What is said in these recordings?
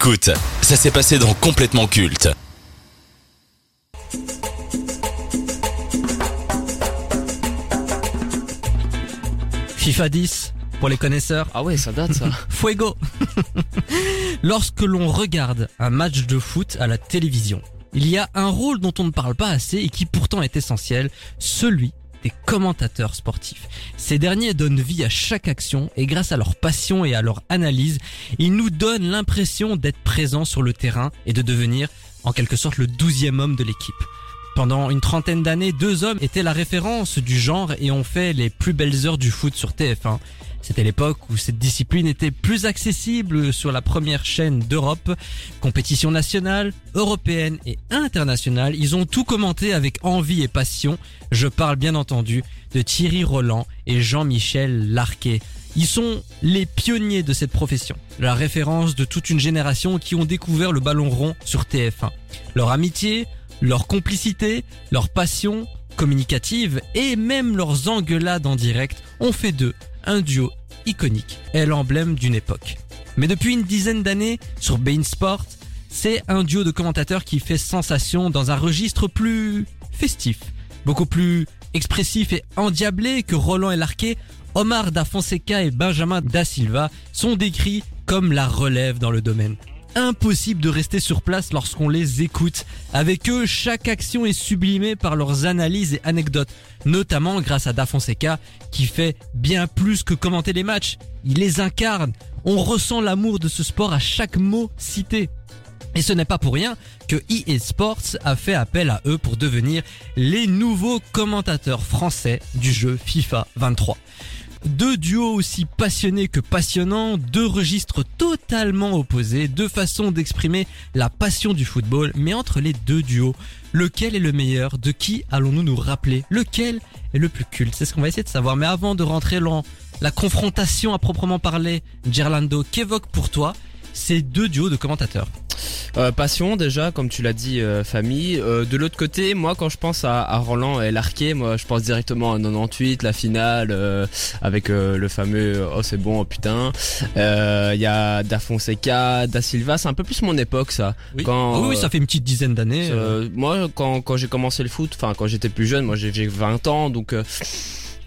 Écoute, ça s'est passé dans Complètement Culte. FIFA 10, pour les connaisseurs. Ah ouais, ça date ça. Fuego Lorsque l'on regarde un match de foot à la télévision, il y a un rôle dont on ne parle pas assez et qui pourtant est essentiel, celui des commentateurs sportifs. Ces derniers donnent vie à chaque action et grâce à leur passion et à leur analyse, ils nous donnent l'impression d'être présents sur le terrain et de devenir en quelque sorte le douzième homme de l'équipe. Pendant une trentaine d'années, deux hommes étaient la référence du genre et ont fait les plus belles heures du foot sur TF1. C'était l'époque où cette discipline était plus accessible sur la première chaîne d'Europe. Compétition nationale, européenne et internationale, ils ont tout commenté avec envie et passion. Je parle bien entendu de Thierry Roland et Jean-Michel Larquet. Ils sont les pionniers de cette profession, la référence de toute une génération qui ont découvert le ballon rond sur TF1. Leur amitié, leur complicité, leur passion communicative et même leurs engueulades en direct ont fait d'eux un duo iconique et l'emblème d'une époque. Mais depuis une dizaine d'années, sur Bein Sport, c'est un duo de commentateurs qui fait sensation dans un registre plus festif, beaucoup plus expressif et endiablé que Roland et Larquet. Omar da Fonseca et Benjamin da Silva sont décrits comme la relève dans le domaine impossible de rester sur place lorsqu'on les écoute. Avec eux, chaque action est sublimée par leurs analyses et anecdotes, notamment grâce à Da Fonseca qui fait bien plus que commenter les matchs. Il les incarne. On ressent l'amour de ce sport à chaque mot cité. Et ce n'est pas pour rien que EA Sports a fait appel à eux pour devenir les nouveaux commentateurs français du jeu FIFA 23. Deux duos aussi passionnés que passionnants, deux registres totalement opposés, deux façons d'exprimer la passion du football, mais entre les deux duos, lequel est le meilleur De qui allons-nous nous rappeler Lequel est le plus culte? C'est ce qu'on va essayer de savoir. Mais avant de rentrer dans la confrontation à proprement parler, Gerlando, qu'évoque pour toi ces deux duos de commentateurs? Euh, passion déjà, comme tu l'as dit, euh, famille. Euh, de l'autre côté, moi quand je pense à, à Roland et Larquet, moi je pense directement à 98, la finale avec le fameux oh c'est bon oh putain. Il y a Da Fonseca, Da Silva, c'est un peu plus mon époque ça. Oui, quand, ah oui, ça fait une petite dizaine d'années. moi quand, quand j'ai commencé le foot, enfin quand j'étais plus jeune, moi j'ai 20 ans donc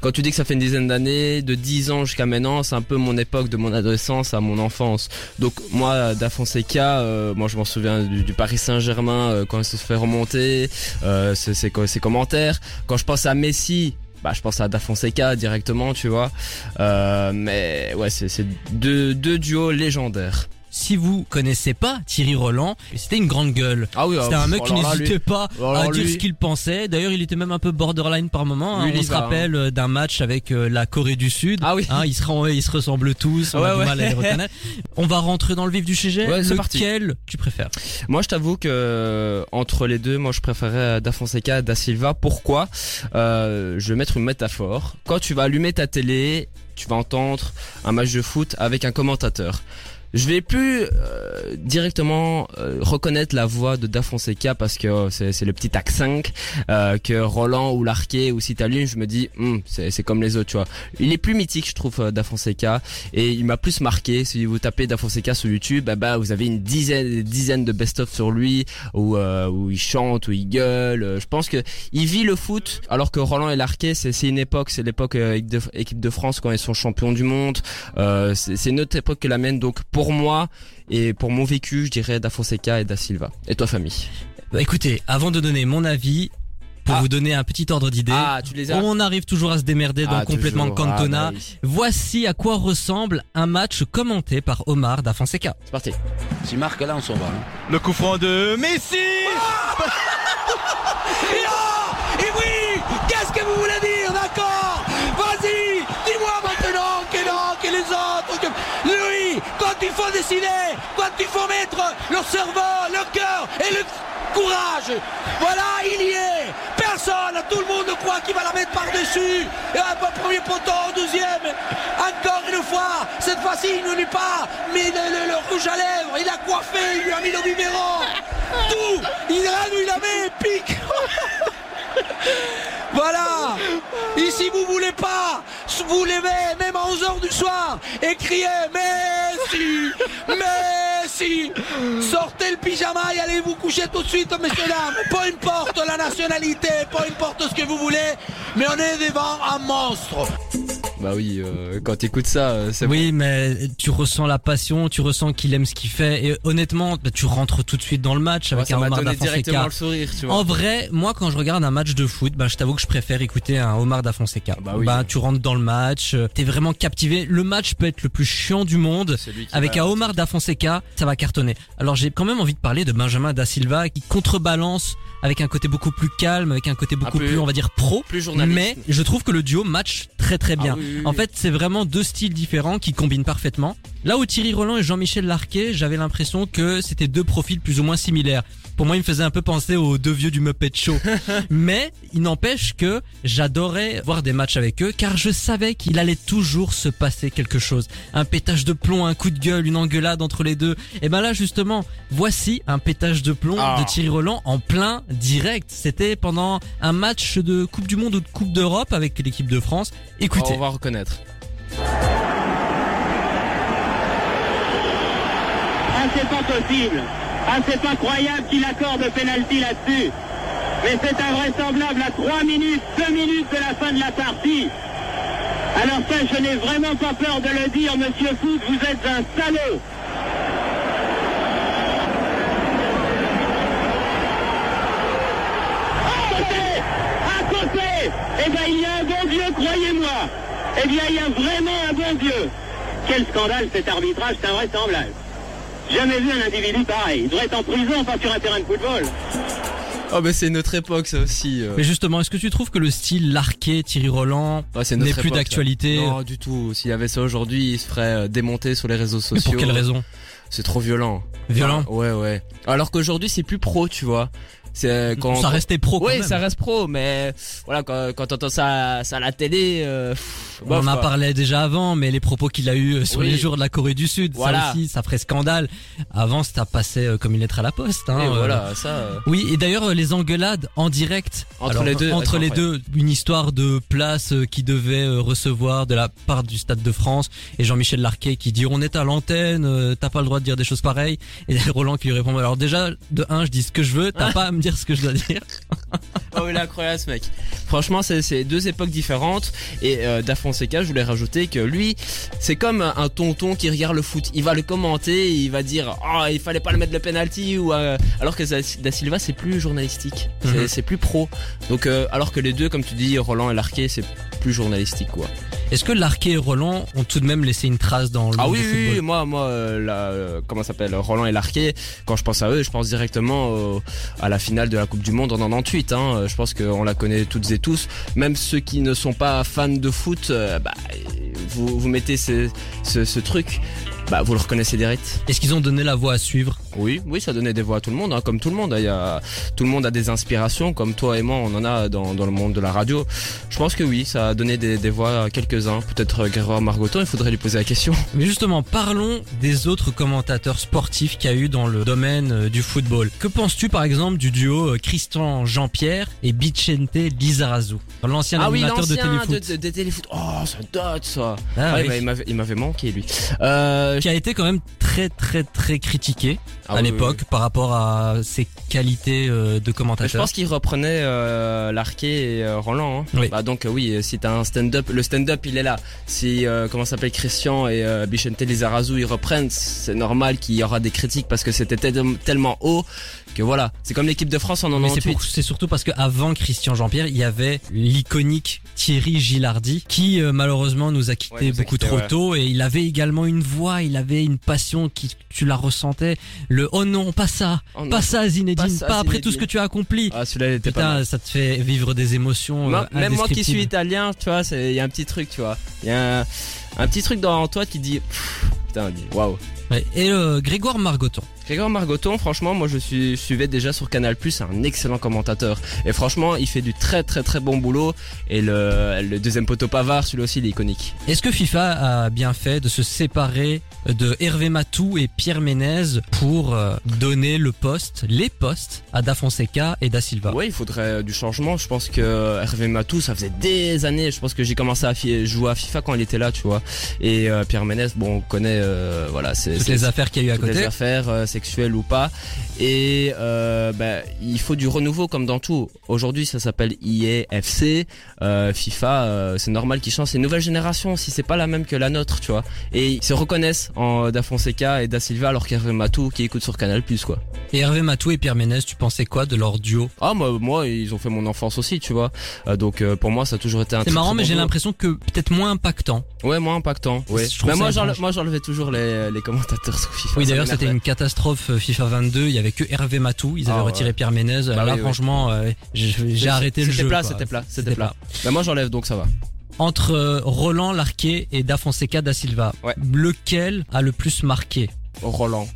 quand tu dis que ça fait une dizaine d'années, de 10 ans jusqu'à maintenant, c'est un peu mon époque, de mon adolescence à mon enfance. Donc moi, Da Fonseca, euh, moi je m'en souviens du, Paris Saint-Germain euh, quand il se fait remonter, euh, ses, commentaires. Quand je pense à Messi, bah, je pense à Da Fonseca directement, tu vois. Euh, mais ouais, c'est deux, deux duos légendaires si vous connaissez pas Thierry Roland, c'était une grande gueule. Ah oui, c'était un mec qui n'hésitait pas à dire ce qu'il pensait. D'ailleurs, il était même un peu borderline par moment. Hein. On se rappelle hein. euh, d'un match avec euh, la Corée du Sud. Ah oui. Hein, ils, se, ils se ressemblent tous. On a du mal à les reconnaître. On va rentrer dans le vif du sujet. Lequel tu préfères? Moi, je t'avoue que euh, entre les deux, moi, je préférais Da Fonseca, Da Silva. Pourquoi? Euh, Je vais mettre une métaphore. Quand tu vas allumer ta télé, tu vas entendre un match de foot avec un commentateur je vais plus euh, directement euh, reconnaître la voix de Da Fonseca parce que oh, c'est le petit accent euh, que Roland ou Larquet ou Citaline je me dis hum, c'est comme les autres tu vois. Il est plus mythique je trouve Da Fonseca. Et il m'a plus marqué si vous tapez Da Fonseca sur YouTube bah, vous avez une dizaine dizaine de best of sur lui où où il chante où il gueule je pense que il vit le foot alors que Roland et Larquet c'est une époque c'est l'époque équipe de France quand ils sont champions du monde c'est une autre époque que la mienne donc moi et pour mon vécu, je dirais Da Fonseca et Da Silva. Et toi, famille bah, Écoutez, avant de donner mon avis, pour ah. vous donner un petit ordre d'idée. Ah, On arrive toujours à se démerder dans ah, complètement Cantona. Bah Voici à quoi ressemble un match commenté par Omar da Fonseca. C'est parti. Si marque là, on s'en va. Hein. Le coup franc de Messi Et oui Qu'est-ce que vous voulez dire D'accord? Vas-y Dis-moi maintenant que non, que les autres... Lui, quand décider, quand il faut mettre le cerveau, le cœur et le courage, voilà, il y est. Personne, tout le monde croit qu'il va la mettre par-dessus. Et un premier poteau, deuxième, encore une fois. Cette fois-ci, il ne lui pas mis le, rouge à lèvres. Il a coiffé, il lui a mis le numéro. Tout, il a, il la met, pique. Voilà Ici vous voulez pas vous levez même à 11h du soir et criez Messi Messi Sortez le pyjama et allez vous coucher tout de suite, messieurs dames. Peu importe la nationalité, peu importe ce que vous voulez, mais on est devant un monstre. Bah oui, euh, quand t'écoutes ça, euh, c'est Oui, mais tu ressens la passion, tu ressens qu'il aime ce qu'il fait, et honnêtement, bah, tu rentres tout de suite dans le match avec un m'a Omar Da Fonseca. le sourire, tu vois. En vrai, moi quand je regarde un match de foot, bah, je t'avoue que je préfère écouter un Omar Da Fonseca. Bah oui. tu rentres dans le match, euh, t'es vraiment captivé. Le match peut être le plus chiant du monde. Avec un Omar Da Fonseca, ça va cartonner. Alors j'ai quand même envie de parler de Benjamin Da Silva qui contrebalance avec un côté beaucoup plus calme, avec un côté beaucoup peu plus, on va dire, pro. plus journaliste. Mais je trouve que le duo match très très bien. Ah oui. En fait, c'est vraiment deux styles différents qui combinent parfaitement. Là où Thierry Roland et Jean-Michel Larquet, j'avais l'impression que c'était deux profils plus ou moins similaires. Pour moi, il me faisait un peu penser aux deux vieux du Muppet Show. Mais il n'empêche que j'adorais voir des matchs avec eux car je savais qu'il allait toujours se passer quelque chose. Un pétage de plomb, un coup de gueule, une engueulade entre les deux. Et ben là, justement, voici un pétage de plomb Ah. de Thierry Roland en plein direct. C'était pendant un match de Coupe du Monde ou de Coupe d'Europe avec l'équipe de France. Écoutez. On va reconnaître. Ah, c'est pas possible. Ah, c'est pas croyable qu'il accorde le penalty là-dessus. Mais c'est invraisemblable à 3 minutes, 2 minutes de la fin de la partie. Alors ça, je n'ai vraiment pas peur de le dire, monsieur Foot, vous êtes un salaud. À côté À côté Eh bien, il y a un bon Dieu, croyez-moi. Eh bien, il y a vraiment un bon Dieu. Quel scandale cet arbitrage, c'est invraisemblable. Jamais vu un individu pareil. Il devrait être en prison, pas sur un terrain de football. Oh bah c'est notre époque ça aussi. euh. Mais justement, est-ce que tu trouves que le style Larquet, Thierry Roland Ouais, c'est n'est plus d'actualité? Non du tout. S'il y avait ça aujourd'hui, il se ferait euh, démonter sur les réseaux Mais sociaux. pour quelle raison? C'est trop violent. Violent? Ah, Ouais ouais. Alors qu'aujourd'hui c'est plus pro, tu vois. C'est euh, quand Ça restait pro quand Oui, même. ça reste pro, mais voilà quand quand t'entends ça, ça à la télé, euh, pff, On en a parlé déjà avant, mais les propos qu'il a eu euh, sur Oui. les jours de la Corée du Sud, Voilà. ça aussi, ça ferait scandale. Avant, ça passait euh, comme une lettre à la poste. Hein, Et euh. voilà, ça. euh, Oui, et d'ailleurs les engueulades en direct Entre les deux, entre les deux, une histoire de place qui devait recevoir de la part du Stade de France et Jean-Michel Larquet qui dit on est à l'antenne, t'as pas le droit de dire des choses pareilles et Roland qui lui répond alors déjà de un je dis ce que je veux, t'as pas à me dire ce que je dois dire. Oh il est incroyable ce mec. Franchement c'est deux époques différentes et euh, Da Fonseca je voulais rajouter que lui c'est comme un tonton qui regarde le foot. Il va le commenter, et il va dire oh il fallait pas le mettre le penalty ou euh, alors que Da Silva c'est plus journalistique, c'est Mhm. plus pro. Donc euh, alors que les deux comme tu dis Roland et Larquet c'est plus journalistique quoi. Est-ce que Larquet et Roland ont tout de même laissé une trace dans le Ah monde oui, du oui, football oui, moi, moi, euh, la, euh, comment s'appelle, Roland et Larquet. Quand je pense à eux, je pense directement au- à la finale de la Coupe du Monde en 98. Hein. Je pense qu'on la connaît toutes et tous. Même ceux qui ne sont pas fans de foot, euh, bah, vous, vous mettez ce, ce, ce truc, bah, vous le reconnaissez direct. Est-ce qu'ils ont donné la voie à suivre Oui, oui, ça donnait des voix à tout le monde, hein, comme tout le monde. Il y a, tout le monde a des inspirations, comme toi et moi, on en a dans, dans le monde de la radio. Je pense que oui, ça a donné des, des voix à quelques-uns. Peut-être euh, Grégoire Margoton, il faudrait lui poser la question. Mais justement, parlons des autres commentateurs sportifs qu'il y a eu dans le domaine euh, du football. Que penses-tu par exemple du duo euh, Christian Jean-Pierre et Vicente Lizarazu L'ancien Ah oui, animateur de téléfoot. de, de, de téléfoot. Oh, ça date ça. Ah oui. bah, m'avait, il m'avait manqué lui. Euh, qui a été quand même très très très critiqué ah à oui, l'époque oui, par rapport à ses qualités euh, de oui. Je commentateur. pense qu'il reprenait euh, Larquet et euh, Roland. Hein. Oui. Bah donc euh, oui, si t'as un stand-up, le stand-up il est là. Si euh, comment s'appelle Christian et euh, Bichente Lizarazu ils reprennent, c'est normal qu'il y aura des critiques parce que c'était tel- tellement haut que voilà. C'est comme l'équipe de France en Mais c'est 98. pour- c'est surtout parce que avant Christian Jean-Pierre, il y avait l'iconique Thierry Gilardi qui euh, malheureusement nous a quitté Ouais, nous a beaucoup quitté, trop ouais. tôt et il avait également une voix, il avait une passion qui tu la ressentais. Le oh non, pas ça, Oh non. pas ça Zinedine, Pas pas, après Zinedine. tout ce que tu as accompli. Ah celui-là il était pas mal. Putain, ça te fait vivre des émotions. Moi- euh, même moi qui suis italien, tu vois, il y a un petit truc, tu vois. Il y a un, un petit truc dans toi qui dit, pff, putain, dit, waouh. Ouais. Et euh, Grégoire Margoton. Grégoire Margoton, franchement, moi je suis suivais déjà sur Canal+, c'est un excellent commentateur. Et franchement, il fait du très très très bon boulot. Et le, le deuxième poteau Pavard, celui-là aussi, il est iconique. Est-ce que FIFA a bien fait de se séparer de Hervé Matou et Pierre Ménez pour euh, donner le poste, les postes à Da Fonseca et Da Silva? Ouais, il faudrait du changement. Je pense que Hervé Matou, ça faisait des années. Je pense que j'ai commencé à jouer à FIFA quand il était là, tu vois. Et euh, Pierre Ménès, bon, on connaît, euh, voilà, c'est toutes les affaires qu'il y a eu à toutes les côté. affaires euh, sexuelles ou pas. Et euh, bah, il faut du renouveau comme dans tout. Aujourd'hui, ça s'appelle EA, FC, euh, FIFA. euh, c'est normal qu'ils changent. C'est une nouvelle génération. Si c'est pas la même que la nôtre, tu vois. Et ils se reconnaissent en Da Fonseca et Da Silva, alors qu'Hervé Matou qui écoute sur Canal Plus, quoi. Et Hervé Matou et Pierre Ménez, tu pensais quoi de leur duo? Ah moi, moi, ils ont fait mon enfance aussi, tu vois. Euh, donc euh, pour moi, ça a toujours été un. C'est marrant, mais j'ai l'impression que peut-être moins impactant. Ouais, moins impactant. Ouais. Je ça moi, j'enlevais toujours les, les commentateurs sur FIFA. Oui, d'ailleurs, c'était une catastrophe euh, FIFA 22. Il y avait que Hervé Matou. Ils avaient Ah, retiré ouais. Pierre Ménez. Bah Là, oui, franchement, euh, j'ai arrêté le c'était jeu. plat, quoi. c'était plat, c'était plat. Mais moi, j'enlève donc ça va. Entre euh, Roland Larquet et Da Fonseca Da Silva, Ouais. lequel a le plus marqué? Roland.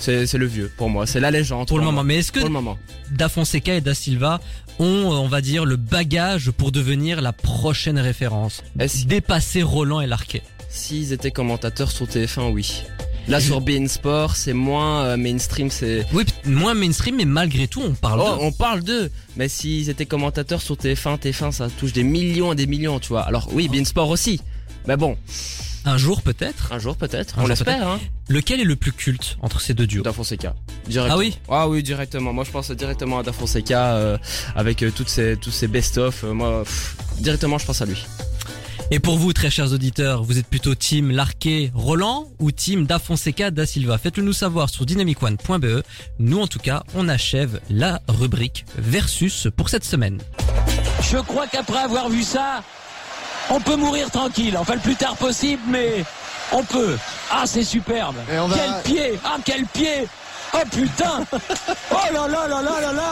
C'est le vieux pour moi. C'est la légende. pour le moment Mais est-ce que moment. Da Fonseca et Da Silva ont, on va dire, le bagage pour devenir la prochaine référence? Dépasser Roland et Larquet. S'ils étaient commentateurs sur TF1, oui. Là, sur BN Sport, c'est moins euh, mainstream, c'est. Oui, p- moins mainstream, mais malgré tout, on parle Oh, d'eux. on parle d'eux. Mais s'ils étaient commentateurs sur TF1, TF1, ça touche des millions et des millions, tu vois. Alors oui, BN Sport aussi. Mais bon, Un jour peut-être. un jour peut-être. Un On jour l'espère, hein. Lequel est le plus culte entre ces deux duos? Da Fonseca. Directement. Ah oui? Ah oui, directement. Moi, je pense directement à Da Fonseca euh, avec euh, toutes ces, tous ces best-of. Euh, moi, pff, directement, je pense à lui. Et pour vous, très chers auditeurs, vous êtes plutôt team Larquet Roland ou team Da Fonseca Da Silva Faites-le nous savoir sur dynamicone.be. Nous, en tout cas, on achève la rubrique versus pour cette semaine. Je crois qu'après avoir vu ça, on peut mourir tranquille. Enfin, le plus tard possible, mais on peut. Ah, c'est superbe. Et on va- Quel pied Ah, quel pied Oh putain Oh là là là là là là